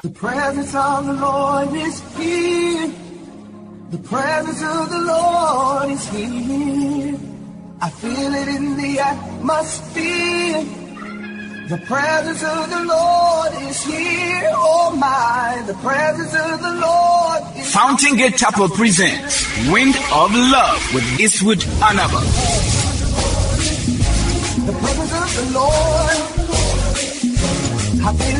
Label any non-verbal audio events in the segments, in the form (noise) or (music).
The presence of the Lord is here. The presence of the Lord is here. I feel it in the atmosphere. The presence of the Lord is here. Oh my, the presence of the Lord is Fountain Gate Chapel presents Wind of Love with Eastwood Anaba. the presence of the Lord.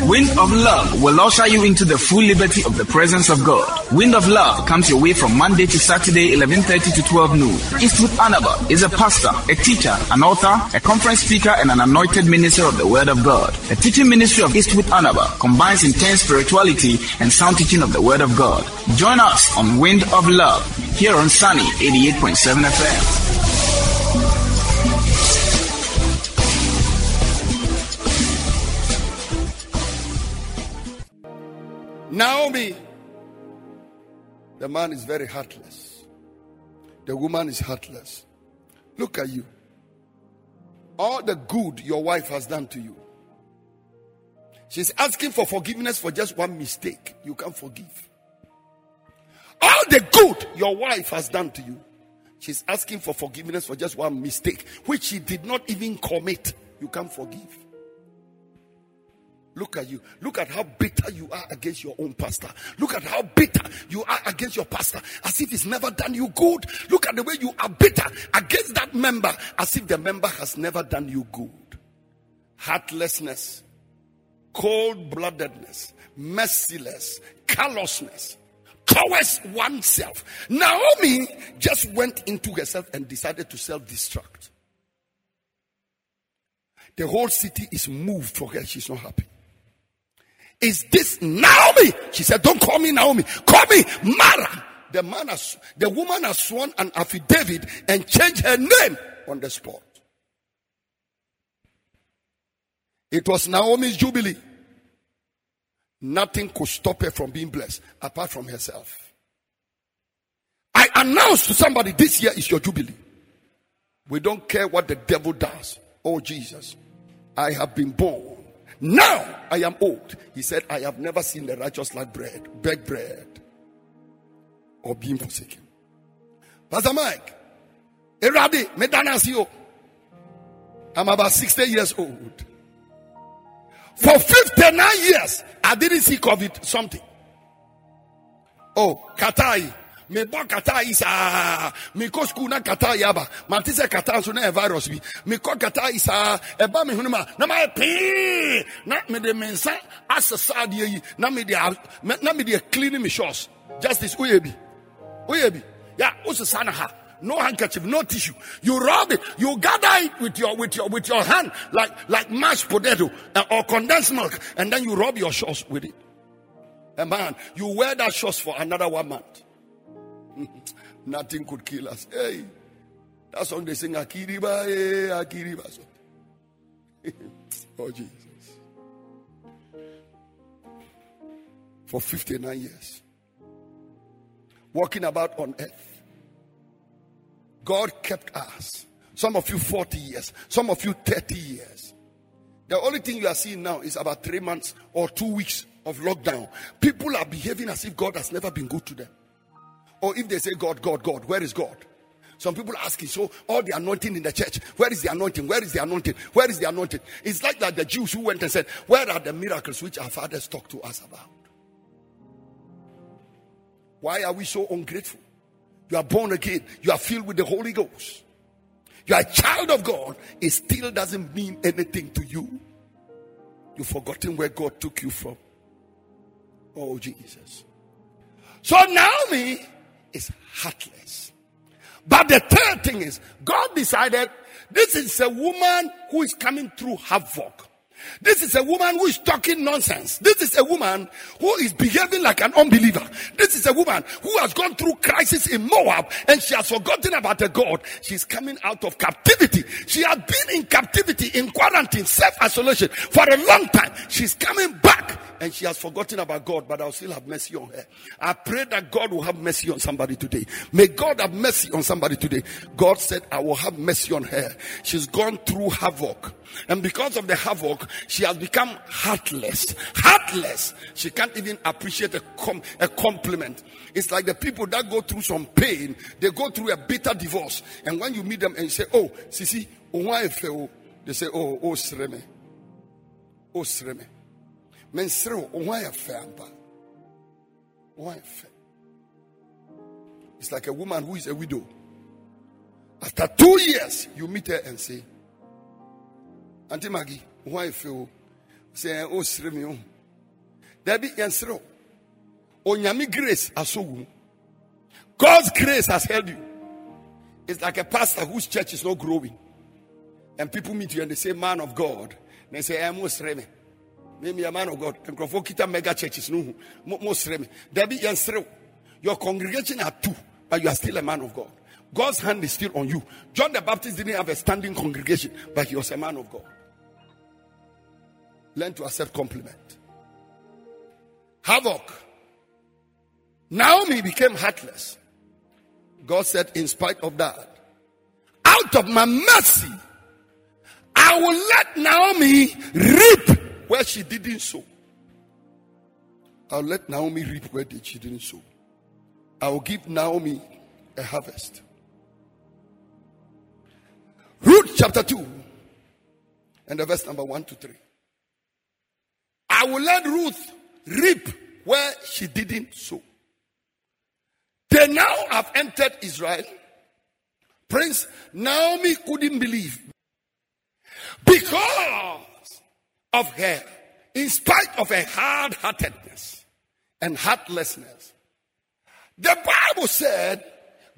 Wind of Love will usher you into the full liberty of the presence of God. Wind of Love comes your way from Monday to Saturday, 11.30 to 12 noon. Eastwood Anaba is a pastor, a teacher, an author, a conference speaker, and an anointed minister of the Word of God. The teaching ministry of Eastwood Anaba combines intense spirituality and sound teaching of the Word of God. Join us on Wind of Love here on Sunny 88.7 FM. Naomi, the man is very heartless. The woman is heartless. Look at you. All the good your wife has done to you. She's asking for forgiveness for just one mistake. You can't forgive. All the good your wife has done to you. She's asking for forgiveness for just one mistake, which she did not even commit. You can't forgive. Look at you. Look at how bitter you are against your own pastor. Look at how bitter you are against your pastor as if he's never done you good. Look at the way you are bitter against that member as if the member has never done you good. Heartlessness, cold bloodedness, merciless, callousness, towards oneself. Naomi just went into herself and decided to self destruct. The whole city is moved for her. She's not happy. Is this Naomi? She said, Don't call me Naomi. Call me Mara. The man has, the woman has sworn an affidavit and changed her name on the spot. It was Naomi's jubilee. Nothing could stop her from being blessed apart from herself. I announce to somebody this year is your jubilee. We don't care what the devil does. Oh, Jesus, I have been born. Now I am old. He said, I have never seen the righteous like bread, beg bread, or being forsaken. Pastor Mike, Eradi. I'm about 60 years old. For 59 years, I didn't see COVID something. Oh, Katai. Me bɔ kata yi saa me kɔ sukuu na kata yi aba sɛ kata nso na yɛ virus bi. Me kɔ kata yi saa ɛba me hunu ma na ma yɛ pii na me nsa asesa adeɛ yi. Na me de a- na me de clean me shorts. Justice woyɛ bi. Woyɛ bi. Ya wosesa na ha. No handkerchief no tissue. You rub it. You gather it with your with your with your hand like like mashed potato uh, or condensed milk and then you rub your shorts with it. A man you wear that shorts for another one month (laughs) Nothing could kill us. Hey, that song they sing Akiriba, hey, Akiriba. So- (laughs) oh Jesus. For 59 years. Walking about on earth. God kept us. Some of you 40 years, some of you 30 years. The only thing you are seeing now is about three months or two weeks of lockdown. People are behaving as if God has never been good to them. Or if they say God, God, God, where is God? Some people asking, so all the anointing in the church, where is the anointing? Where is the anointing? Where is the anointing? It's like that the Jews who went and said, Where are the miracles which our fathers talked to us about? Why are we so ungrateful? You are born again, you are filled with the Holy Ghost. You are a child of God. It still doesn't mean anything to you. You've forgotten where God took you from. Oh, Jesus. So Naomi is heartless. But the third thing is, God decided this is a woman who is coming through havoc. This is a woman who is talking nonsense. This is a woman who is behaving like an unbeliever. This is a woman who has gone through crisis in Moab and she has forgotten about the God. She's coming out of captivity. She has been in captivity, in quarantine, self-isolation for a long time. She's coming back and she has forgotten about God, but I'll still have mercy on her. I pray that God will have mercy on somebody today. May God have mercy on somebody today. God said, I will have mercy on her. She's gone through havoc. And because of the havoc, She has become heartless. Heartless. She can't even appreciate a, com- a compliment. It's like the people that go through some pain, they go through a bitter divorce. And when you meet them and you say, Oh, Sisi, oh? They say, Oh, oh, Sreme. Oh, Sreme. Men sreo, oh, why? It's like a woman who is a widow. After two years, you meet her and say, Auntie Maggie, why feel? Say, oh, Sreme. There oh. be answer. Onyami oh, grace asogu. God's grace has held you. It's like a pastor whose church is not growing. And people meet you and they say, Man of God. And they say, I'm Muslim. Maybe a man of God. And Krofokita mega churches. No, Muslim. There be answer. Your congregation are two, but you are still a man of God. God's hand is still on you. John the Baptist didn't have a standing congregation, but he was a man of God. Learn to accept compliment. Havoc. Naomi became heartless. God said, in spite of that, out of my mercy, I will let Naomi reap where she didn't sow. I'll let Naomi reap where she didn't sow. I will give Naomi a harvest. Ruth chapter 2 and the verse number 1 to 3. I will let Ruth reap where she didn't sow. They now have entered Israel. Prince Naomi couldn't believe because of her, in spite of her hard heartedness and heartlessness. The Bible said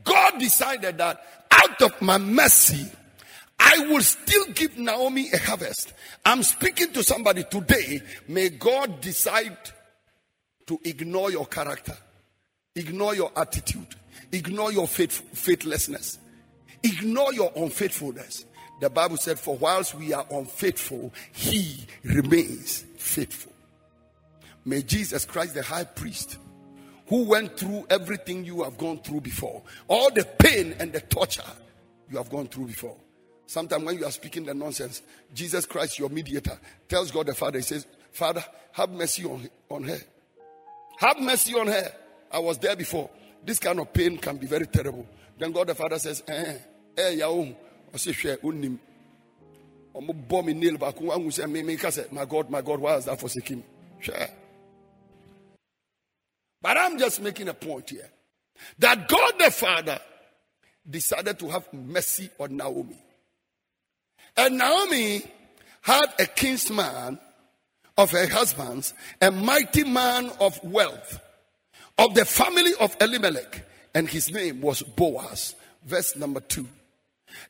God decided that out of my mercy, I will still give Naomi a harvest. I'm speaking to somebody today. May God decide to ignore your character, ignore your attitude, ignore your faith, faithlessness, ignore your unfaithfulness. The Bible said, For whilst we are unfaithful, he remains faithful. May Jesus Christ, the high priest, who went through everything you have gone through before, all the pain and the torture you have gone through before. Sometimes when you are speaking the nonsense, Jesus Christ, your mediator, tells God the Father, He says, Father, have mercy on, on her. Have mercy on her. I was there before. This kind of pain can be very terrible. Then God the Father says, Eh, eh, ya hwɛ onim. Ɔmo bɔ mi nail sɛ, my God, my God, why has that forsaken me? But I'm just making a point here that God the Father decided to have mercy on Naomi. And Naomi had a kinsman of her husbands, a mighty man of wealth, of the family of Elimelech, and his name was Boaz. Verse number two.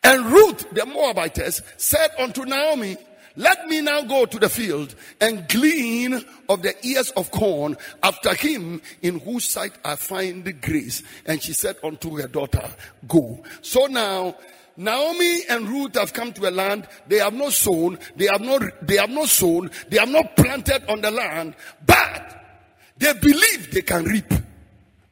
And Ruth the Moabitess said unto Naomi, let me now go to the field and glean of the ears of corn after him in whose sight I find grace. And she said unto her daughter, Go. So now Naomi and Ruth have come to a land they have not sown, they have not they have not sown, they have not planted on the land, but they believe they can reap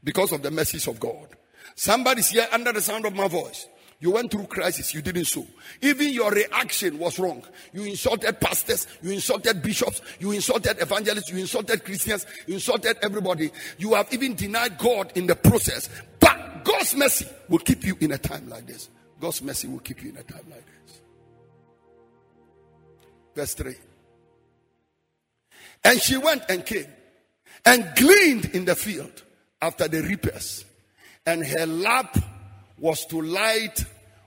because of the mercies of God. Somebody's here under the sound of my voice. You went through crisis, you didn't sow. Even your reaction was wrong. You insulted pastors, you insulted bishops, you insulted evangelists, you insulted Christians, you insulted everybody. You have even denied God in the process. But God's mercy will keep you in a time like this. God's mercy will keep you in a time like this. Verse 3. And she went and came and gleaned in the field after the reapers, and her lap was to light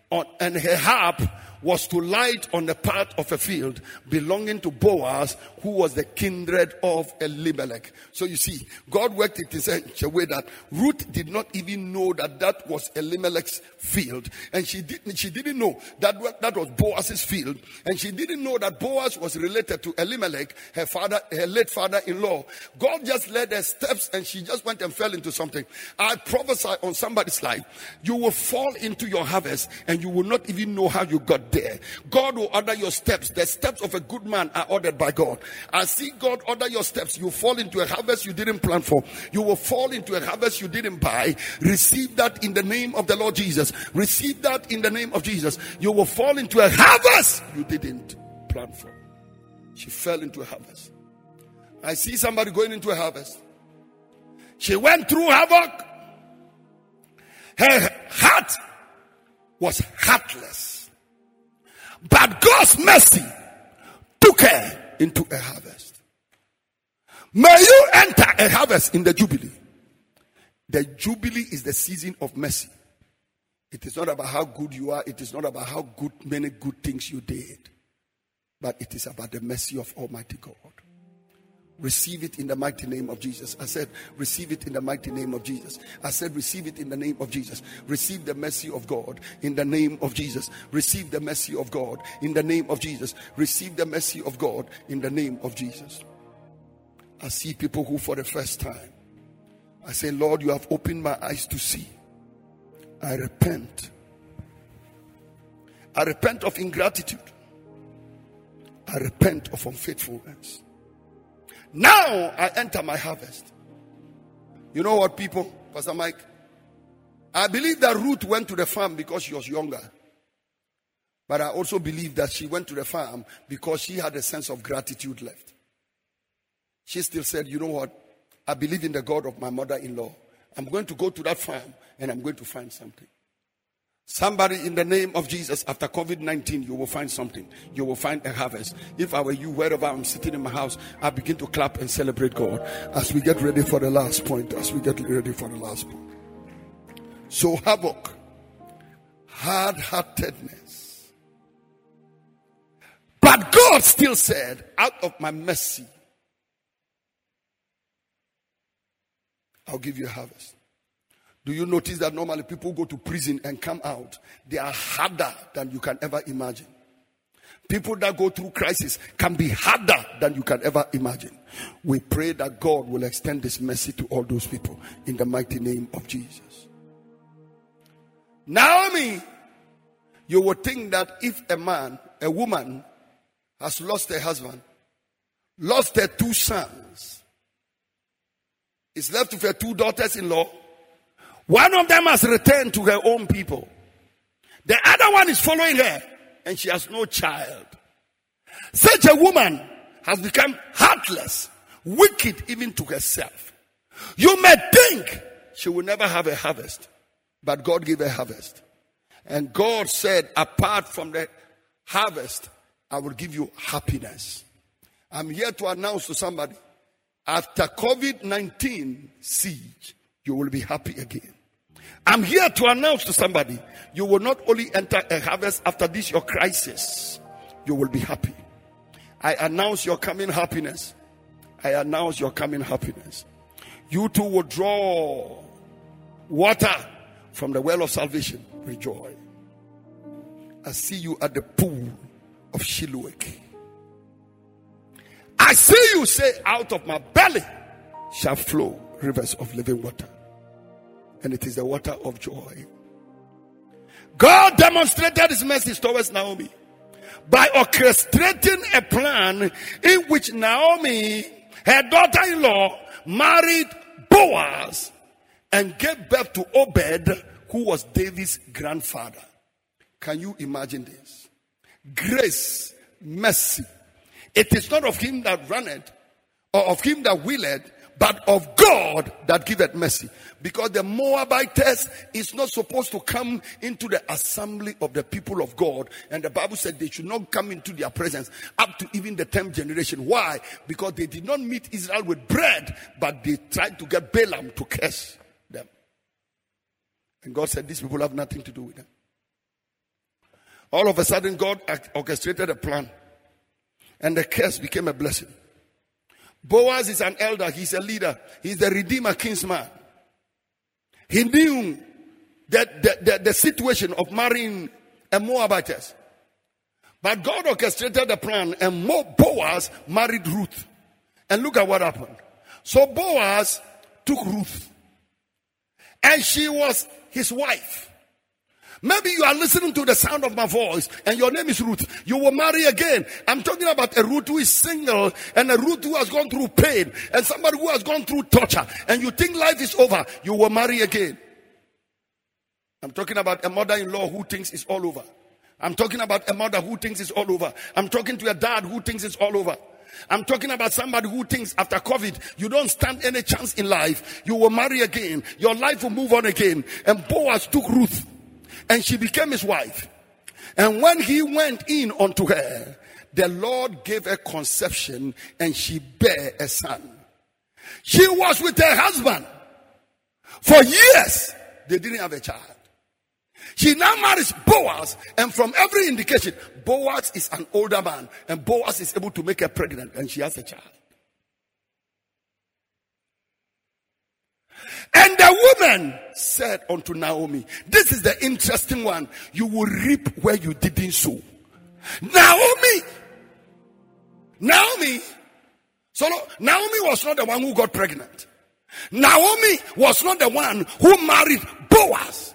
on, and her harp was to light on the part of a field belonging to Boaz, who was the kindred of Elimelech. So you see, God worked it in such a way that Ruth did not even know that that was Elimelech's field, and she didn't. She didn't know that that was Boaz's field, and she didn't know that Boaz was related to Elimelech, her father, her late father-in-law. God just led her steps, and she just went and fell into something. I prophesy on somebody's life, you will fall into your harvest, and you will not even know how you got there. God will order your steps. The steps of a good man are ordered by God. I see God order your steps. You fall into a harvest you didn't plan for. You will fall into a harvest you didn't buy. Receive that in the name of the Lord Jesus. Receive that in the name of Jesus. You will fall into a harvest you didn't plan for. She fell into a harvest. I see somebody going into a harvest. She went through havoc. Her heart was heartless. But God's mercy took her into a harvest. May you enter a harvest in the Jubilee. The Jubilee is the season of mercy. It is not about how good you are. It is not about how good, many good things you did. But it is about the mercy of Almighty God. Receive it in the mighty name of Jesus. I said, receive it in the mighty name of Jesus. I said, receive it in the name of Jesus. Receive the mercy of God in the name of Jesus. Receive the mercy of God in the name of Jesus. Receive the mercy of God in the name of Jesus. I see people who, for the first time, I say, Lord, you have opened my eyes to see. I repent. I repent of ingratitude. I repent of unfaithfulness. Now I enter my harvest. You know what, people? Pastor Mike? I believe that Ruth went to the farm because she was younger. But I also believe that she went to the farm because she had a sense of gratitude left. She still said, You know what? I believe in the God of my mother in law. I'm going to go to that farm and I'm going to find something. Somebody in the name of Jesus, after COVID 19, you will find something. You will find a harvest. If I were you, wherever I'm sitting in my house, I begin to clap and celebrate God as we get ready for the last point. As we get ready for the last point. So, havoc, hard heartedness. But God still said, out of my mercy, I'll give you a harvest. Do you notice that normally people go to prison and come out? They are harder than you can ever imagine. People that go through crisis can be harder than you can ever imagine. We pray that God will extend this mercy to all those people in the mighty name of Jesus. Naomi, you would think that if a man, a woman, has lost her husband, lost her two sons, is left with her two daughters in law, one of them has returned to her own people. The other one is following her and she has no child. Such a woman has become heartless, wicked even to herself. You may think she will never have a harvest, but God gave a harvest. And God said, apart from the harvest, I will give you happiness. I'm here to announce to somebody after COVID 19 siege, you will be happy again. I'm here to announce to somebody you will not only enter a harvest after this, your crisis, you will be happy. I announce your coming happiness. I announce your coming happiness. You too will draw water from the well of salvation joy. I see you at the pool of Shiloh. I see you say, Out of my belly shall flow rivers of living water and it is the water of joy. God demonstrated his mercy towards Naomi by orchestrating a plan in which Naomi, her daughter in law, married Boaz and gave birth to Obed, who was David's grandfather. Can you imagine this? Grace, mercy. It is not of him that runneth or of him that willeth, but of God that giveth mercy. Because the Moabites is not supposed to come into the assembly of the people of God. And the Bible said they should not come into their presence up to even the 10th generation. Why? Because they did not meet Israel with bread, but they tried to get Balaam to curse them. And God said, These people have nothing to do with them. All of a sudden, God orchestrated a plan, and the curse became a blessing. Boaz is an elder, he's a leader, he's the redeemer, kinsman. He knew that the, the, the situation of marrying a Moabitess. But God orchestrated the plan, and Boaz married Ruth. And look at what happened. So Boaz took Ruth, and she was his wife. Maybe you are listening to the sound of my voice and your name is Ruth. You will marry again. I'm talking about a Ruth who is single and a Ruth who has gone through pain and somebody who has gone through torture and you think life is over. You will marry again. I'm talking about a mother in law who thinks it's all over. I'm talking about a mother who thinks it's all over. I'm talking to a dad who thinks it's all over. I'm talking about somebody who thinks after COVID, you don't stand any chance in life. You will marry again. Your life will move on again. And Boaz took Ruth and she became his wife. And when he went in unto her, the Lord gave her conception and she bare a son. She was with her husband for years. They didn't have a child. She now marries Boaz, and from every indication, Boaz is an older man, and Boaz is able to make her pregnant, and she has a child. And the woman said unto Naomi, This is the interesting one. You will reap where you didn't sow. Naomi, Naomi, so Naomi was not the one who got pregnant. Naomi was not the one who married Boaz.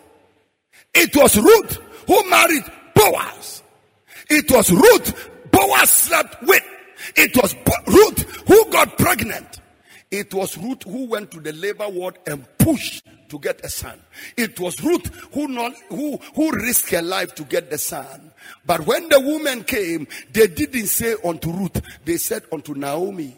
It was Ruth who married Boaz. It was Ruth Boaz slept with. It was Ruth who got pregnant. It was Ruth who went to the labor ward and pushed to get a son. It was Ruth who not, who who risked her life to get the son. But when the woman came, they didn't say unto Ruth, they said unto Naomi.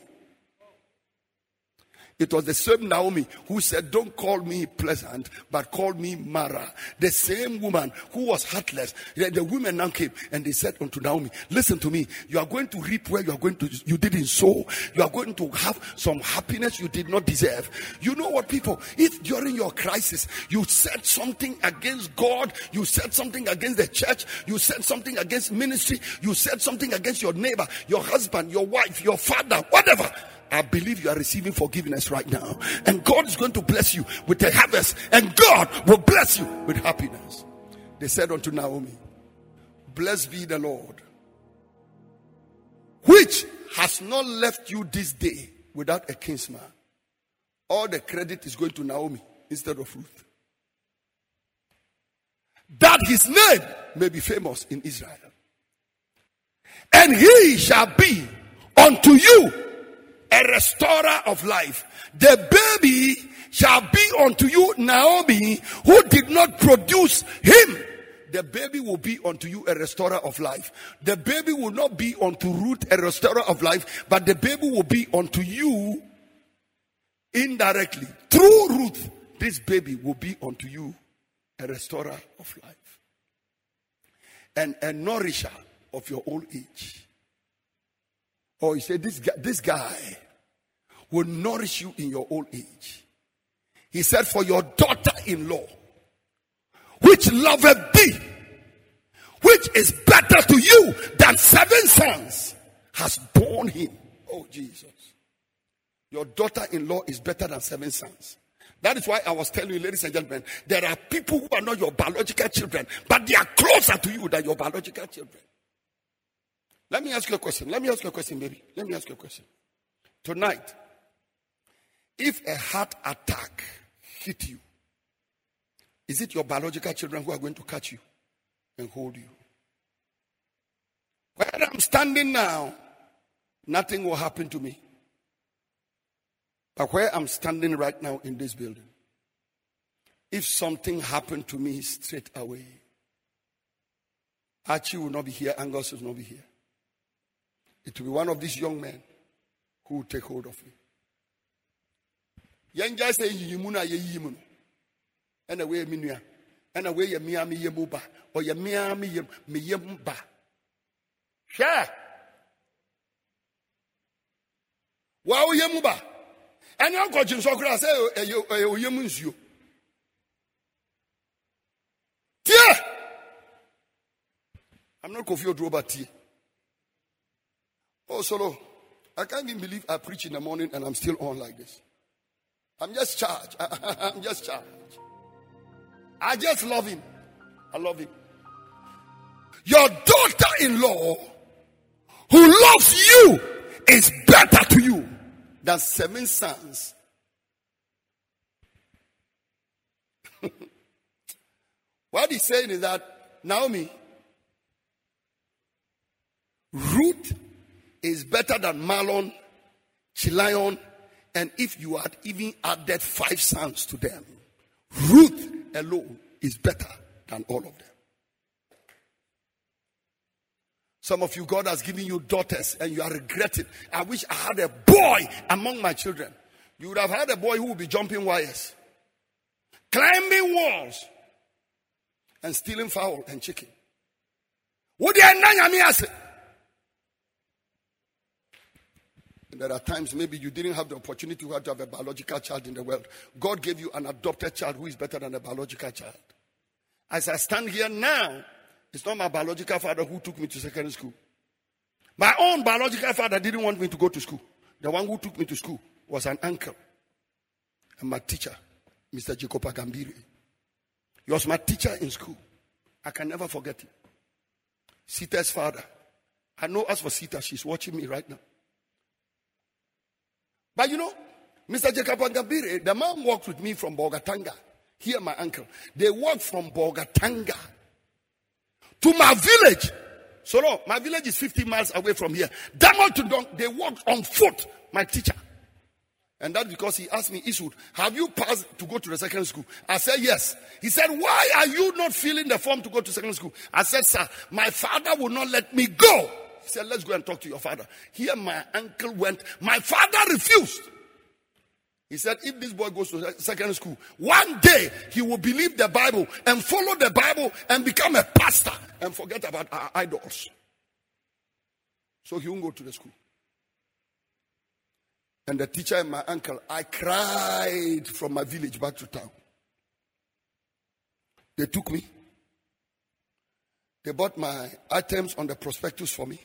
It was the same Naomi who said, Don't call me pleasant, but call me Mara. The same woman who was heartless. The women now came and they said unto Naomi, Listen to me. You are going to reap where you are going to, you didn't sow. You are going to have some happiness you did not deserve. You know what, people? If during your crisis you said something against God, you said something against the church, you said something against ministry, you said something against your neighbor, your husband, your wife, your father, whatever I believe you are receiving forgiveness right now. And God is going to bless you with a harvest. And God will bless you with happiness. They said unto Naomi, Blessed be the Lord, which has not left you this day without a kinsman. All the credit is going to Naomi instead of Ruth. That his name may be famous in Israel. And he shall be unto you a restorer of life. The baby shall be unto you, Naomi, who did not produce him. The baby will be unto you a restorer of life. The baby will not be unto Ruth a restorer of life, but the baby will be unto you indirectly. Through Ruth, this baby will be unto you a restorer of life and a nourisher of your old age. Or he said, this guy, this guy will nourish you in your old age. He said, For your daughter in law, which loveth thee, which is better to you than seven sons, has borne him. Oh, Jesus. Your daughter in law is better than seven sons. That is why I was telling you, ladies and gentlemen, there are people who are not your biological children, but they are closer to you than your biological children. Let me ask you a question. Let me ask you a question, baby. Let me ask you a question. Tonight, if a heart attack hit you, is it your biological children who are going to catch you and hold you? Where I'm standing now, nothing will happen to me. But where I'm standing right now in this building, if something happened to me straight away, Archie will not be here, Angus will not be here. It will be one of these young men who will take hold of me. yɛngya sɛ yiyimu no a yɛyiyi mu no. Ɛna wei me nua. Ɛna wei yɛ mmea mu mmea meyɛ meyɛ mu ba. Mu ɔyɛ mu nsuo tie! I'm not kofi oduro but oh solo i can't even believe i preach in the morning and i'm still on like this I'm just charged. (laughs) I'm just charged. I just love him. I love him. Your daughter in law who loves you is better to you than seven sons. (laughs) what he's saying is that Naomi, Ruth is better than Mahlon, Chilion, and if you had even added five sons to them, Ruth alone is better than all of them. Some of you, God has given you daughters and you are regretting. I wish I had a boy among my children. You would have had a boy who would be jumping wires, climbing walls, and stealing fowl and chicken. Would you There are times maybe you didn't have the opportunity to have a biological child in the world. God gave you an adopted child who is better than a biological child. As I stand here now, it's not my biological father who took me to secondary school. My own biological father didn't want me to go to school. The one who took me to school was an uncle and my teacher, Mr. Jacob Agambiri. He was my teacher in school. I can never forget him. Sita's father. I know as for Sita, she's watching me right now. But you know, Mr. Jacob Agambiri, the man walked with me from Bolgatanga. Here, my uncle. They walked from Bolgatanga to my village. So, no, my village is 50 miles away from here. Damn to they walked on foot, my teacher. And that's because he asked me, Isud, have you passed to go to the second school? I said, yes. He said, why are you not filling the form to go to second school? I said, sir, my father will not let me go. He said, let's go and talk to your father. Here my uncle went. My father refused. He said, if this boy goes to second school, one day he will believe the Bible and follow the Bible and become a pastor and forget about our idols. So he won't go to the school. And the teacher and my uncle, I cried from my village back to town. They took me. They bought my items on the prospectus for me.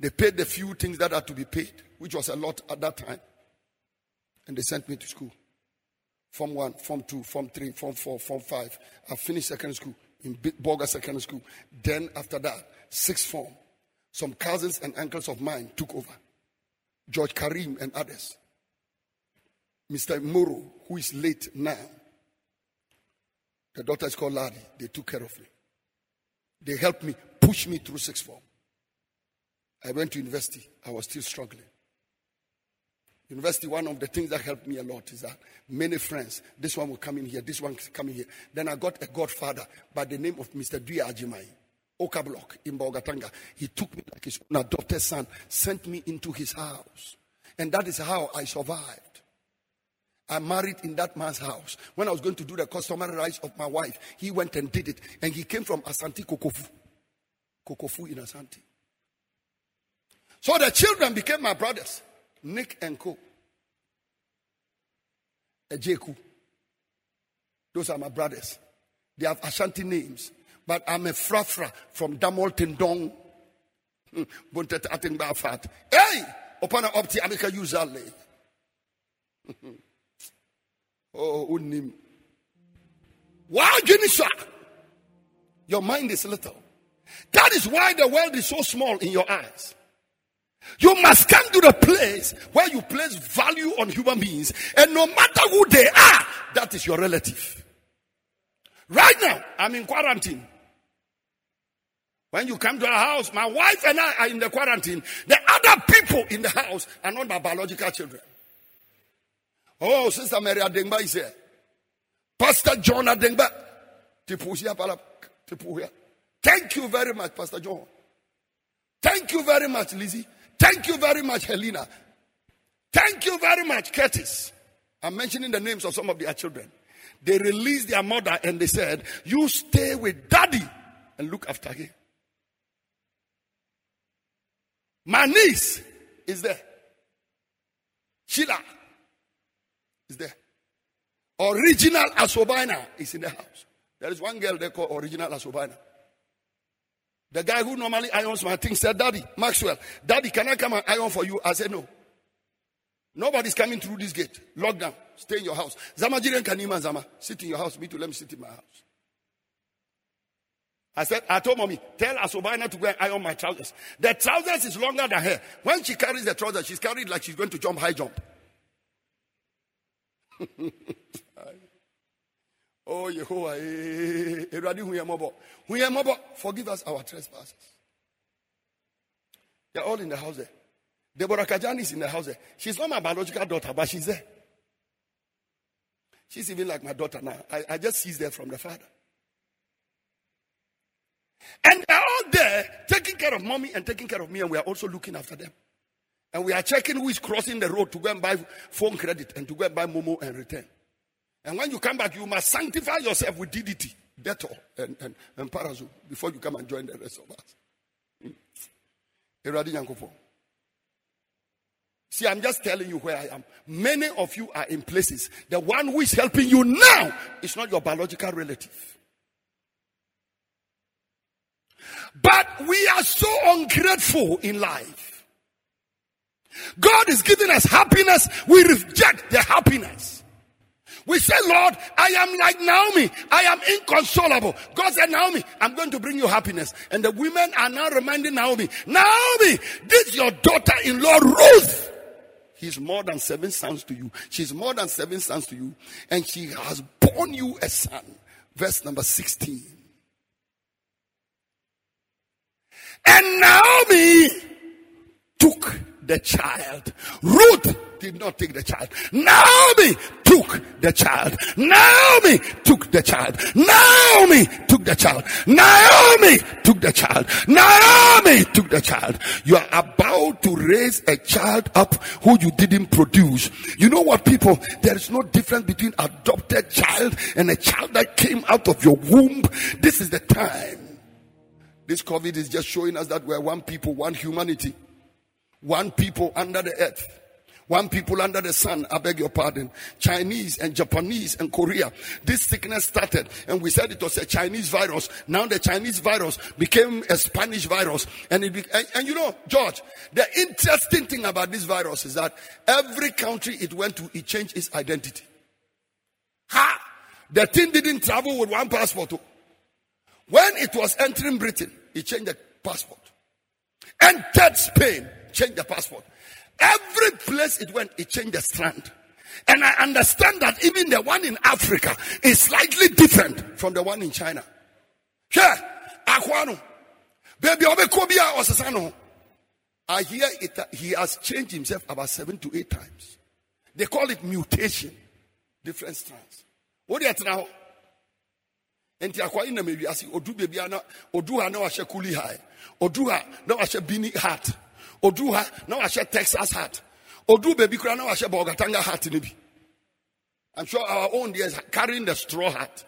They paid the few things that had to be paid, which was a lot at that time. And they sent me to school. Form 1, Form 2, Form 3, Form 4, Form 5. I finished secondary school in Bolga Secondary School. Then, after that, sixth form. Some cousins and uncles of mine took over. George Karim and others. Mr. Moro, who is late now. The daughter is called Ladi. They took care of me. They helped me, push me through sixth form. I went to university. I was still struggling. University, one of the things that helped me a lot is that many friends, this one will come in here, this one come in here. Then I got a godfather by the name of Mr. Dua Ajimai. Oka Block in Bolgatanga. He took me like his own adopted son, sent me into his house. And that is how I survived. I married in that man's house. When I was going to do the customary rites of my wife, he went and did it. And he came from Asante Kokofu. Kokofu in Asante. So the children became my brothers. Nick and Co. Ejeku. Those are my brothers. They have Ashanti names. But I'm a frafra from Damol Tindong. Hmm, Buntet ating fat. Hey! Opana opti amika usually. (laughs) Oh, unim. Why, Genisha? Your mind is little. That is why the world is so small in your eyes. You must come to the place where you place value on human beings, and no matter who they are, that is your relative. Right now, I'm in quarantine. When you come to our house, my wife and I are in the quarantine. The other people in the house are not my biological children. Oh, Sister Mary Adengba is here. Pastor John Adengba. Thank you very much, Pastor John. Thank you very much, Lizzie. Thank you very much, Helena. Thank you very much, Curtis. I'm mentioning the names of some of their children. They released their mother and they said, You stay with daddy and look after him. My niece is there. Sheila is there. Original Asobina is in the house. There is one girl they call Original Asobina. The guy who normally irons my things said, Daddy, Maxwell, Daddy, can I come and iron for you? I said, No. Nobody's coming through this gate. Lockdown. Stay in your house. Zama jiren kanima zama. Sit in your house. Me too. Let me sit in my house. I said, I told mommy, tell Asobina to go and iron my trousers. The trousers is longer than her. When she carries the trousers, she's carried like she's going to jump high jump. (laughs) Oh, Yehovah, eh, eh, eh, eh. forgive us our trespasses. They're all in the house there. Deborah Kajani is in the house there. She's not my biological daughter, but she's there. She's even like my daughter now. I, I just seized there from the father. And they're all there taking care of mommy and taking care of me, and we are also looking after them. And we are checking who is crossing the road to go and buy phone credit and to go and buy Momo and return. And when you come back, you must sanctify yourself with DDT, Dettol, and, and, and Parazone before you come and join the rest of us. Hmm. See, I'm just telling you where I am. Many of you are in places. The one who is helping you now is not your biological relative. But we are so ungrateful in life. God is giving us happiness. We reject the happiness. We say, Lord, I am like Naomi. I am inconsolable. God said, Naomi, I'm going to bring you happiness. And the women are now reminding Naomi, Naomi, this is your daughter in law, Ruth. He's more than seven sons to you. She's more than seven sons to you. And she has borne you a son. Verse number 16. And Naomi took the child. Ruth did not take the child. Naomi took the child. Naomi took the child. Naomi took the child. Naomi took the child. Naomi took the child. You are about to raise a child up who you didn't produce. You know what, people? There is no difference between adopted child and a child that came out of your womb. This is the time this COVID is just showing us that we're one people, one humanity, one people under the earth. One people under the sun, I beg your pardon. Chinese and Japanese and Korea. This sickness started and we said it was a Chinese virus. Now the Chinese virus became a Spanish virus. And it be, and, and you know, George, the interesting thing about this virus is that every country it went to, it changed its identity. Ha! The thing didn't travel with one passport. When it was entering Britain, it changed the passport. Entered Spain, changed the passport. Every place it went, it changed the strand. And I understand that even the one in Africa is slightly different from the one in China. Sure, Aquano. Baby, Obekobia I hear it, he has changed himself about seven to eight times. They call it mutation. Different strands. What do you now? nti akwa yi nam ewiase odu beebi a na odu ha na wahyɛ kuli odu ha na wahyɛ bini hat odu ha na wahyɛ texas hat odu beebi kura na wahyɛ bɔgatanga hat ne bi i'm sure our own is carrying the straw hat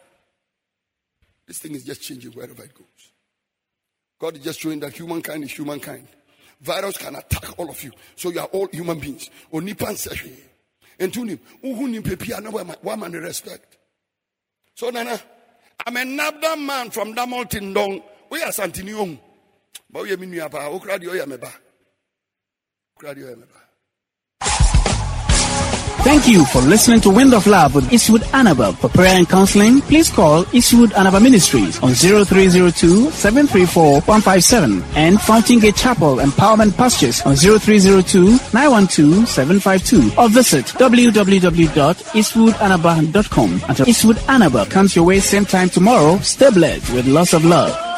this thing is just changing wherever it goes god is just showing that humankind is humankind virus can attack all of you so you are all human beings onipa nsɛ hwee ntunim uhu nipa pia na wama respect so nana. I'm a another man from Damoltin Dong. We are Santinium. But we are Minuapa. Okradio Yameba. Yameba. Thank you for listening to Wind of Love with Eastwood Anaba. For prayer and counseling, please call Eastwood Anaba Ministries on 0302-734-157 and Fountain Gate Chapel Empowerment Pastures on 0302-912-752 or visit www.eastwoodanaba.com. Until Eastwood Anaba comes your way same time tomorrow, stay blessed with lots of love.